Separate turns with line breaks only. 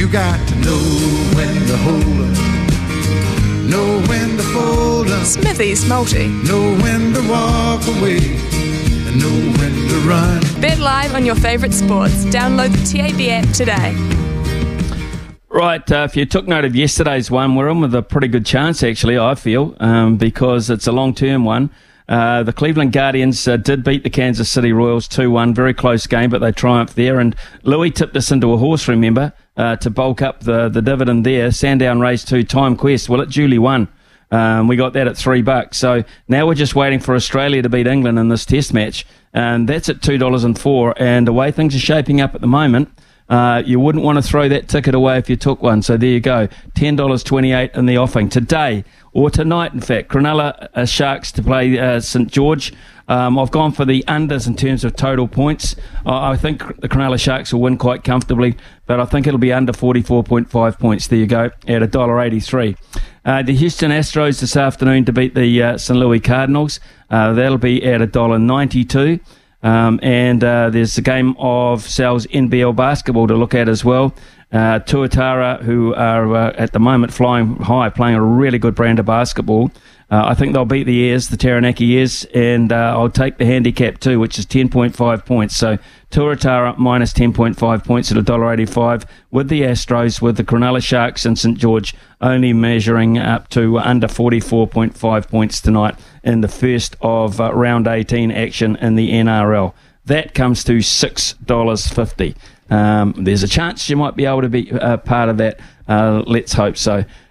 You got to know when to hold up, know when to fold up,
Smithy's Multi.
know when to walk away, and know when to run.
Bet live on your favourite sports. Download the TAB app today.
Right, uh, if you took note of yesterday's one, we're in with a pretty good chance, actually, I feel, um, because it's a long term one. Uh, the Cleveland Guardians uh, did beat the Kansas City Royals 2 1. Very close game, but they triumphed there. And Louis tipped us into a horse, remember, uh, to bulk up the, the dividend there. Sandown Race 2 Time Quest. Well, it duly won. Um, we got that at three bucks. So now we're just waiting for Australia to beat England in this test match. And that's at $2.04. And the way things are shaping up at the moment, uh, you wouldn't want to throw that ticket away if you took one. So there you go. $10.28 in the offing. Today, or tonight, in fact, Cronulla uh, Sharks to play uh, St George. Um, I've gone for the unders in terms of total points. I think the Cronulla Sharks will win quite comfortably, but I think it'll be under 44.5 points. There you go, at $1.83. Uh, the Houston Astros this afternoon to beat the uh, St. Louis Cardinals. Uh, that'll be at $1.92. Um, and uh, there's a game of Sal's NBL basketball to look at as well. Uh, Tuatara, who are uh, at the moment flying high, playing a really good brand of basketball. Uh, I think they'll beat the Airs, the Taranaki Airs, and uh, I'll take the handicap too, which is 10.5 points. So Tuatara minus 10.5 points at $1.85 with the Astros, with the Cronulla Sharks and St George only measuring up to under 44.5 points tonight in the first of uh, round 18 action in the NRL. That comes to $6.50. Um, there's a chance you might be able to be uh, part of that. Uh, let's hope so.